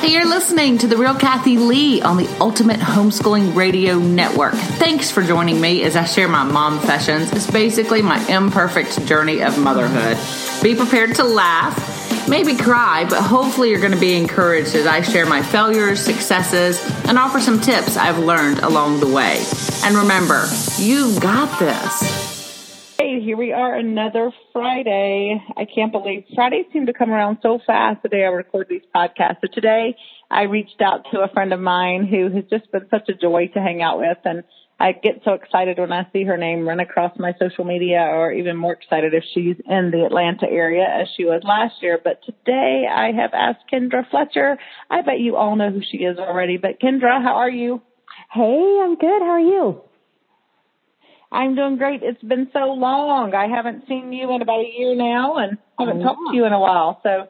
Hey, you're listening to The Real Kathy Lee on the Ultimate Homeschooling Radio Network. Thanks for joining me as I share my mom sessions. It's basically my imperfect journey of motherhood. Be prepared to laugh, maybe cry, but hopefully you're going to be encouraged as I share my failures, successes, and offer some tips I've learned along the way. And remember, you've got this. Hey, here we are another Friday. I can't believe Fridays seem to come around so fast the day I record these podcasts. So today I reached out to a friend of mine who has just been such a joy to hang out with and I get so excited when I see her name run across my social media or even more excited if she's in the Atlanta area as she was last year. But today I have asked Kendra Fletcher. I bet you all know who she is already, but Kendra, how are you? Hey, I'm good. How are you? I'm doing great. It's been so long. I haven't seen you in about a year now and haven't talked to you in a while. So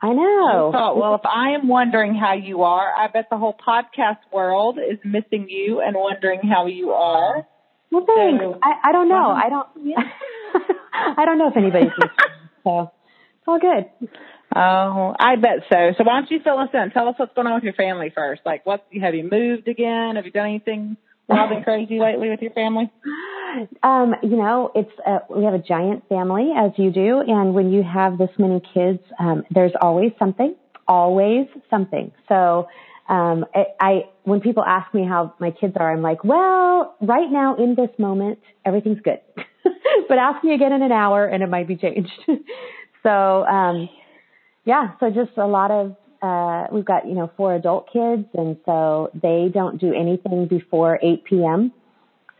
I know. I thought, well, if I am wondering how you are, I bet the whole podcast world is missing you and wondering how you are. Well, thanks. So, I, I don't know. Um, I don't. Yeah. I don't know if anybody's listening. So it's all good. Oh, I bet so. So why don't you fill us in? Tell us what's going on with your family first. Like, what have you moved again? Have you done anything wild and crazy lately with your family? Um, you know, it's uh, we have a giant family as you do, and when you have this many kids, um, there's always something, always something. So, um, I, I when people ask me how my kids are, I'm like, well, right now in this moment, everything's good. but ask me again in an hour, and it might be changed. so, um, yeah, so just a lot of uh, we've got, you know, four adult kids and so they don't do anything before 8 p.m.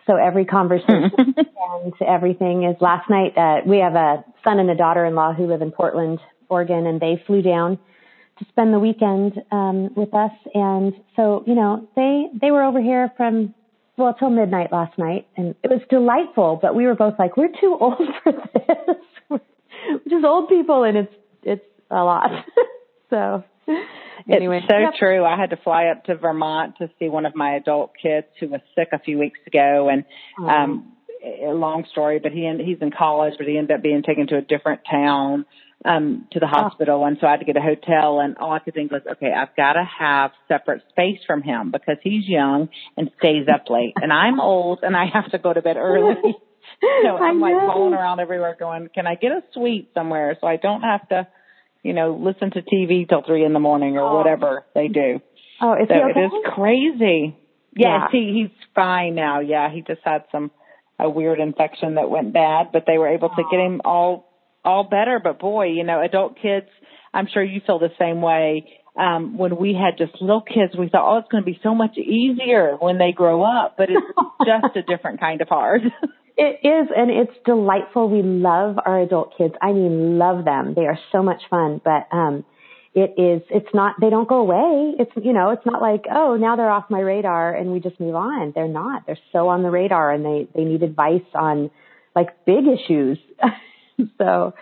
So every conversation and everything is last night, uh, we have a son and a daughter-in-law who live in Portland, Oregon, and they flew down to spend the weekend, um, with us. And so, you know, they, they were over here from, well, till midnight last night and it was delightful, but we were both like, we're too old for this. we're just old people and it's, it's a lot. so anyway, it's so yep. true. I had to fly up to Vermont to see one of my adult kids who was sick a few weeks ago, and mm-hmm. um, a long story, but he he's in college, but he ended up being taken to a different town um to the oh. hospital and so I had to get a hotel and all I could think was, okay, I've got to have separate space from him because he's young and stays up late and I'm old and I have to go to bed early. so I'm like rolling around everywhere going, can I get a suite somewhere so I don't have to you know, listen to TV till three in the morning or oh. whatever they do. Oh, is so he okay? it is crazy. Yes, yeah. he he's fine now. Yeah, he just had some a weird infection that went bad, but they were able to get him all all better. But boy, you know, adult kids, I'm sure you feel the same way. Um, when we had just little kids, we thought, oh, it's going to be so much easier when they grow up, but it's just a different kind of hard. It is, and it's delightful. We love our adult kids. I mean, love them. They are so much fun, but, um, it is, it's not, they don't go away. It's, you know, it's not like, oh, now they're off my radar and we just move on. They're not. They're so on the radar and they, they need advice on like big issues. so.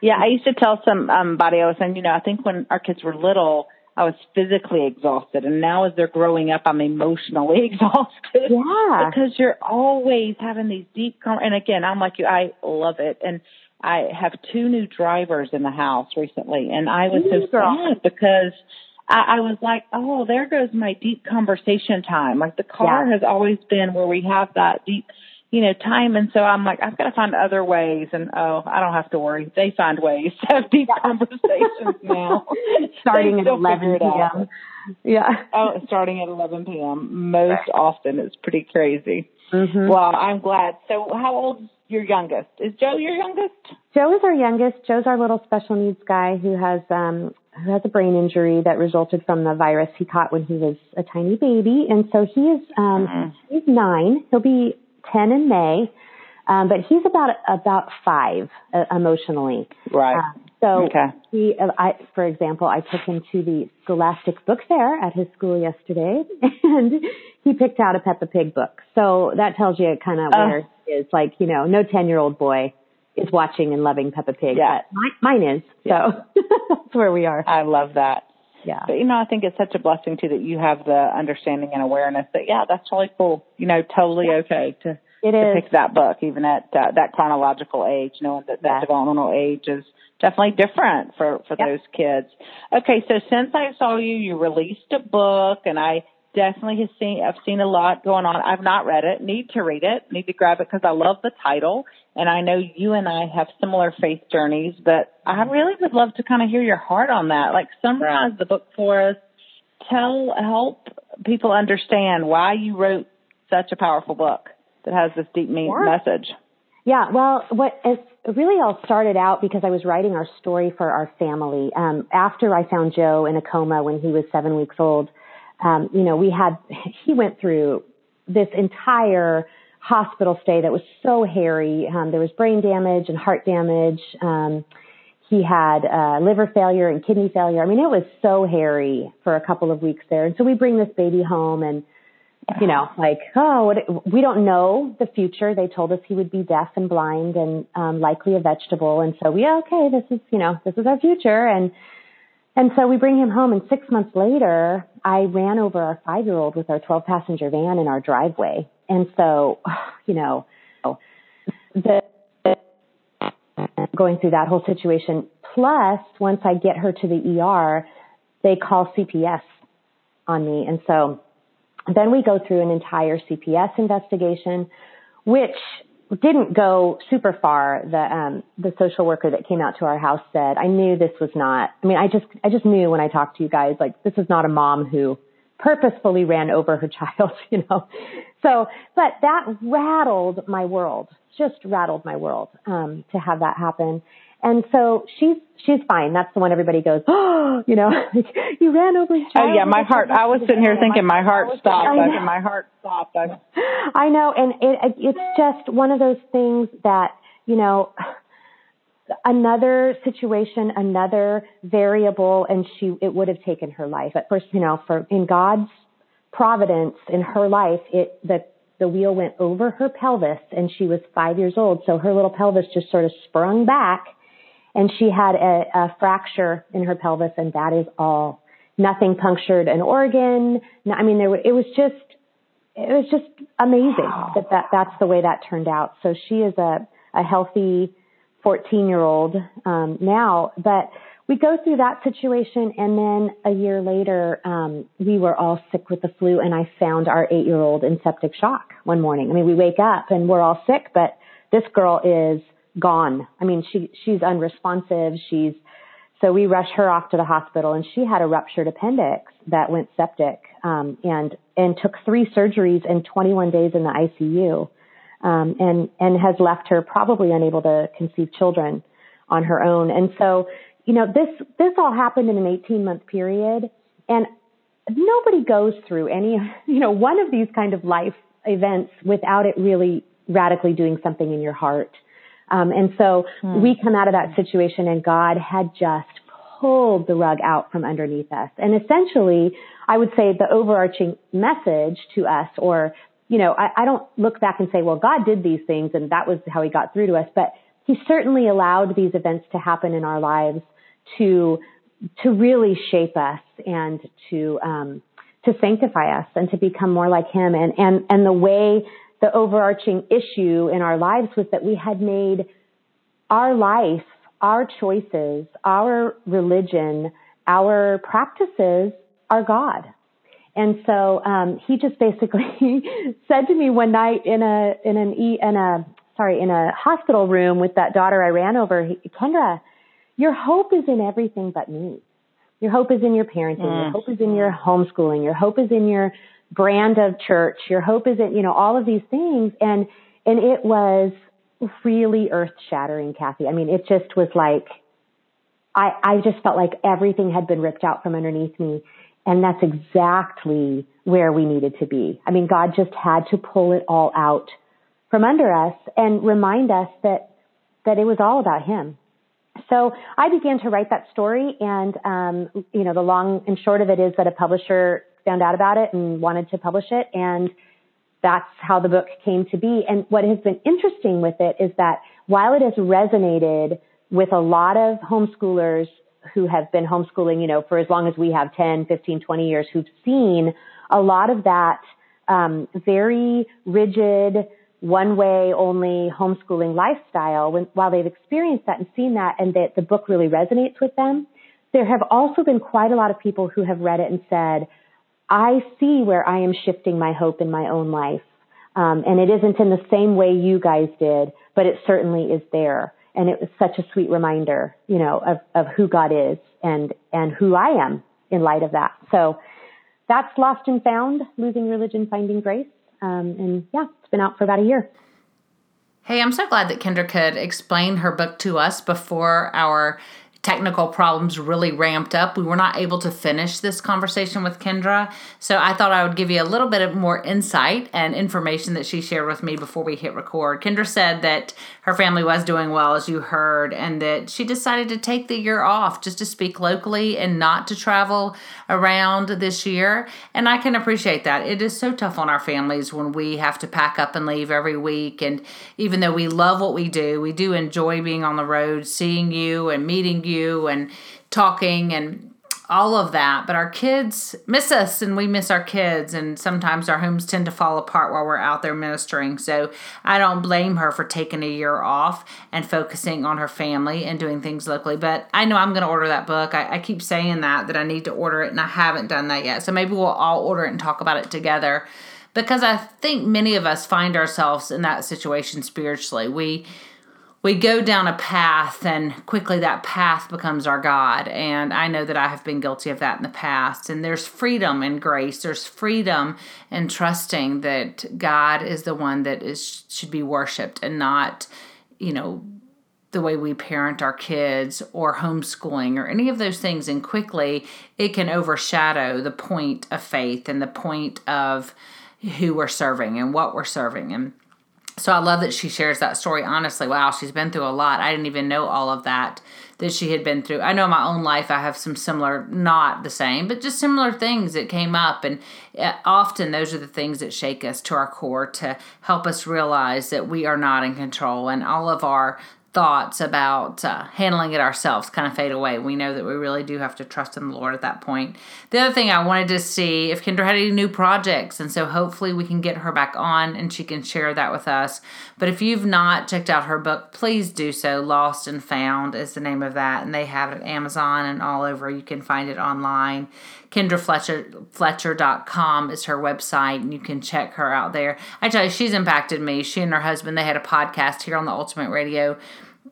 Yeah, I used to tell some, um, body, was saying, you know, I think when our kids were little, I was physically exhausted. And now as they're growing up, I'm emotionally exhausted. Yeah. Because you're always having these deep, com- and again, I'm like you, I love it. And I have two new drivers in the house recently and I was so sad because I, I was like, oh, there goes my deep conversation time. Like the car yeah. has always been where we have that deep you know, time. And so I'm like, I've got to find other ways. And oh, I don't have to worry. They find ways to have deep conversations now. starting at 11 p.m. Yeah. Oh, starting at 11 p.m. Most right. often. It's pretty crazy. Mm-hmm. Well, I'm glad. So how old's your youngest? Is Joe your youngest? Joe is our youngest. Joe's our little special needs guy who has, um, who has a brain injury that resulted from the virus he caught when he was a tiny baby. And so he is, um, mm-hmm. he's nine. He'll be 10 in May. Um, but he's about about five uh, emotionally. Right. Uh, so okay. he, uh, I, for example, I took him to the Scholastic Book Fair at his school yesterday, and he picked out a Peppa Pig book. So that tells you kind of uh, where he is. Like, you know, no ten year old boy is watching and loving Peppa Pig. Yeah. But mine is. So that's where we are. I love that. Yeah. But you know, I think it's such a blessing too that you have the understanding and awareness that yeah, that's totally cool. You know, totally okay to it to is. pick that book, even at uh, that chronological age, knowing that that Yes. developmental age is definitely different for for Yep. those kids. Okay, so since I saw you, you released a book, and I definitely have seen I've seen a lot going on. I've not read it. Need to read it. Need to grab it because I love the title, and I know you and I have similar faith journeys. But I really would love to kind of hear your heart on that. Like summarize the book for us. Tell help people understand why you wrote such a powerful book that has this deep mean Yeah. message. Yeah, well, what it really all started out because I was writing our story for our family. Um, after I found Joe in a coma when he was seven weeks old, um, you know, we had he went through this entire hospital stay that was so hairy. Um, there was brain damage and heart damage. Um, he had uh, liver failure and kidney failure. I mean, it was so hairy for a couple of weeks there. And so we bring this baby home and you know, like, oh, what, we don't know the future. They told us he would be deaf and blind and um, likely a vegetable. And so we, okay, this is, you know, this is our future. And, and so we bring him home and six months later, I ran over our five year old with our 12 passenger van in our driveway. And so, you know, the, going through that whole situation. Plus, once I get her to the ER, they call CPS on me. And so then we go through an entire CPS investigation, which didn't go super far. The um, the social worker that came out to our house said, "I knew this was not. I mean, I just I just knew when I talked to you guys, like this is not a mom who purposefully ran over her child, you know." So, but that rattled my world. Just rattled my world um, to have that happen. And so she's she's fine. That's the one everybody goes, oh, you know, you ran over his child. Oh yeah, my heart. I was sitting here thinking my heart stopped. I. I, my heart stopped. I, I know, and it, it's just one of those things that you know, another situation, another variable, and she it would have taken her life. But first, you know, for in God's providence in her life, it the the wheel went over her pelvis, and she was five years old, so her little pelvis just sort of sprung back, and she had a, a fracture in her pelvis, and that is all. Nothing punctured an organ. No, I mean, there were, it was just it was just amazing that, that that's the way that turned out. So she is a, a healthy 14 year old um, now, but we go through that situation and then a year later um, we were all sick with the flu and I found our eight year old in septic shock one morning. I mean, we wake up and we're all sick, but this girl is gone. I mean, she she's unresponsive. She's so we rushed her off to the hospital and she had a ruptured appendix that went septic, um, and, and took three surgeries and 21 days in the ICU. Um, and, and has left her probably unable to conceive children on her own. And so, you know, this, this all happened in an 18 month period and nobody goes through any, you know, one of these kind of life events without it really radically doing something in your heart. Um, and so Hmm. we come out of that situation and God had just pulled the rug out from underneath us. And essentially, I would say the overarching message to us, or, you know, I, I don't look back and say, well, God did these things and that was how he got through to us, but he certainly allowed these events to happen in our lives to, to really shape us and to, um, to sanctify us and to become more like him. And, and, and the way the overarching issue in our lives was that we had made our life, our choices, our religion, our practices our God. And so um, he just basically said to me one night in a in an e in a sorry in a hospital room with that daughter I ran over, he, Kendra, your hope is in everything but me. Your hope is in your parenting. Your hope is in your homeschooling. Your hope is in your brand of church. Your hope is in you know all of these things. And and it was really earth shattering, Kathy. I mean, it just was like I I just felt like everything had been ripped out from underneath me. And that's exactly where we needed to be. I mean, God just had to pull it all out from under us and remind us that that it was all about Him. So I began to write that story, and um, you know, the long and short of it is that a publisher found out about it and wanted to publish it, and that's how the book came to be. And what has been interesting with it is that while it has resonated with a lot of homeschoolers who have been homeschooling, you know, for as long as we have 10, 15, 20 years, who've seen a lot of that um, very rigid, one way only homeschooling lifestyle, when, while they've experienced that and seen that and that the book really resonates with them, there have also been quite a lot of people who have read it and said, I see where I am shifting my hope in my own life. Um, and it isn't in the same way you guys did, but it certainly is there. And it was such a sweet reminder, you know, of, of who God is and, and who I am in light of that. So that's Lost and Found, Losing Religion, Finding Grace. Um, and yeah, it's been out for about a year. Hey, I'm so glad that Kendra could explain her book to us before our technical problems really ramped up. We were not able to finish this conversation with Kendra. So I thought I would give you a little bit of more insight and information that she shared with me before we hit record. Kendra said that her family was doing well, as you heard, and that she decided to take the year off just to speak locally and not to travel around this year. And I can appreciate that. It is so tough on our families when we have to pack up and leave every week. And even though we love what we do, we do enjoy being on the road, seeing you and meeting you you and talking and all of that. But our kids miss us and we miss our kids. And sometimes our homes tend to fall apart while we're out there ministering. So I don't blame her for taking a year off and focusing on her family and doing things locally. But I know I'm going to order that book. I, I keep saying that, that I need to order it, and I haven't done that yet. So maybe we'll all order it and talk about it together. Because I think many of us find ourselves in that situation spiritually. We we go down a path and quickly that path becomes our God. And I know that I have been guilty of that in the past. And there's freedom in grace. There's freedom in trusting that God is the one that is should be worshiped and not, you know, the way we parent our kids or homeschooling or any of those things. And quickly it can overshadow the point of faith and the point of who we're serving and what we're serving. And so I love that she shares that story honestly. Wow, she's been through a lot. I didn't even know all of that that she had been through. I know in my own life I have some similar, not the same, but just similar things that came up. And eh, often those are the things that shake us to our core to help us realize that we are not in control and all of our thoughts about uh, handling it ourselves kind of fade away. We know that we really do have to trust in the Lord at that point. The other thing I wanted to see if Kendra had any new projects, and so hopefully we can get her back on and she can share that with us. But if you've not checked out her book, please do so. Lost and Found is the name of that, and they have it at Amazon and all over. You can find it online. Kendra Fletcher Fletcher.com is her website, and you can check her out there. I tell you, she's impacted me. She and her husband they had a podcast here on the Ultimate Radio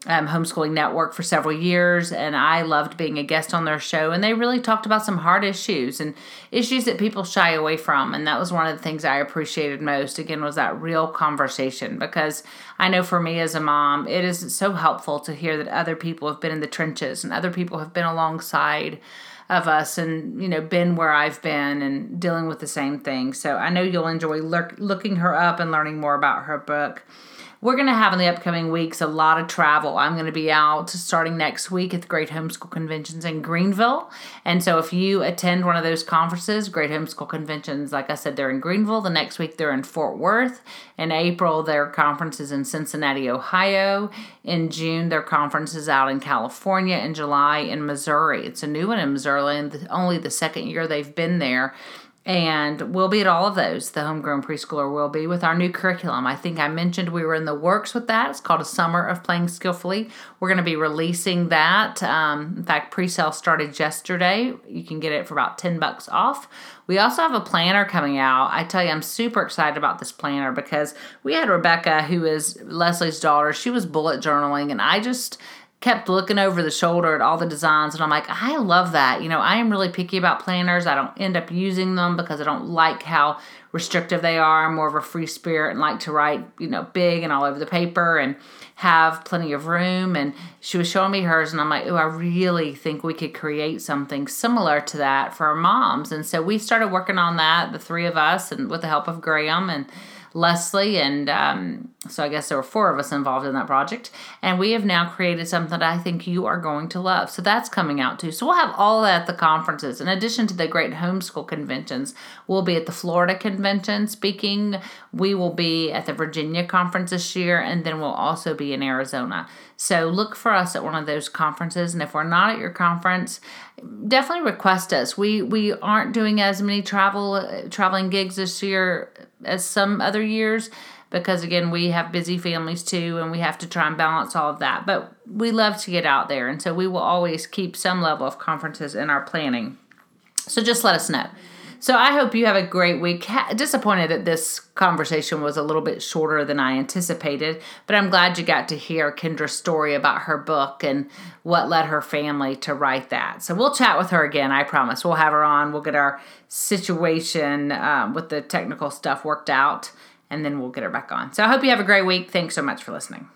um, homeschooling network for several years, and I loved being a guest on their show. And they really talked about some hard issues and issues that people shy away from. And that was one of the things I appreciated most. Again, was that real conversation because I know for me as a mom, it is so helpful to hear that other people have been in the trenches and other people have been alongside of us and you know been where I've been and dealing with the same thing. So I know you'll enjoy looking her up and learning more about her book. We're going to have in the upcoming weeks a lot of travel. I'm going to be out starting next week at the Great Homeschool Conventions in Greenville. And so if you attend one of those conferences, Great Homeschool Conventions, like I said, they're in Greenville. The next week they're in Fort Worth. In April, their conference is in Cincinnati, Ohio. In June, their conference is out in California. In July, in Missouri. It's a new one in Missouri, and only the second year they've been there and we'll be at all of those. The homegrown preschooler will be with our new curriculum. I think I mentioned we were in the works with that. It's called a summer of playing skillfully. We're going to be releasing that. Um, in fact, pre-sale started yesterday. You can get it for about ten bucks off. We also have a planner coming out. I tell you, I'm super excited about this planner because we had Rebecca, who is Leslie's daughter. She was bullet journaling, and I just kept looking over the shoulder at all the designs and I'm like, I love that. You know, I am really picky about planners. I don't end up using them because I don't like how restrictive they are. I'm more of a free spirit and like to write, you know, big and all over the paper and have plenty of room. And she was showing me hers and I'm like, oh, I really think we could create something similar to that for our moms. And so we started working on that, the three of us, and with the help of Graham and Leslie, and um, so I guess there were four of us involved in that project. And we have now created something that I think you are going to love. So that's coming out too. So we'll have all that at the conferences. In addition to the great homeschool conventions, we'll be at the Florida convention speaking. We will be at the Virginia conference this year, and then we'll also be in Arizona. So look for us at one of those conferences. And if we're not at your conference, definitely request us. We we aren't doing as many travel traveling gigs this year as some other years because again, we have busy families too, and we have to try and balance all of that. But we love to get out there, and so we will always keep some level of conferences in our planning. So just let us know. So I hope you have a great week. Disappointed that this conversation was a little bit shorter than I anticipated, but I'm glad you got to hear Kendra's story about her book and what led her family to write that. So we'll chat with her again, I promise. We'll have her on. We'll get our situation um, with the technical stuff worked out, and then we'll get her back on. So I hope you have a great week. Thanks so much for listening.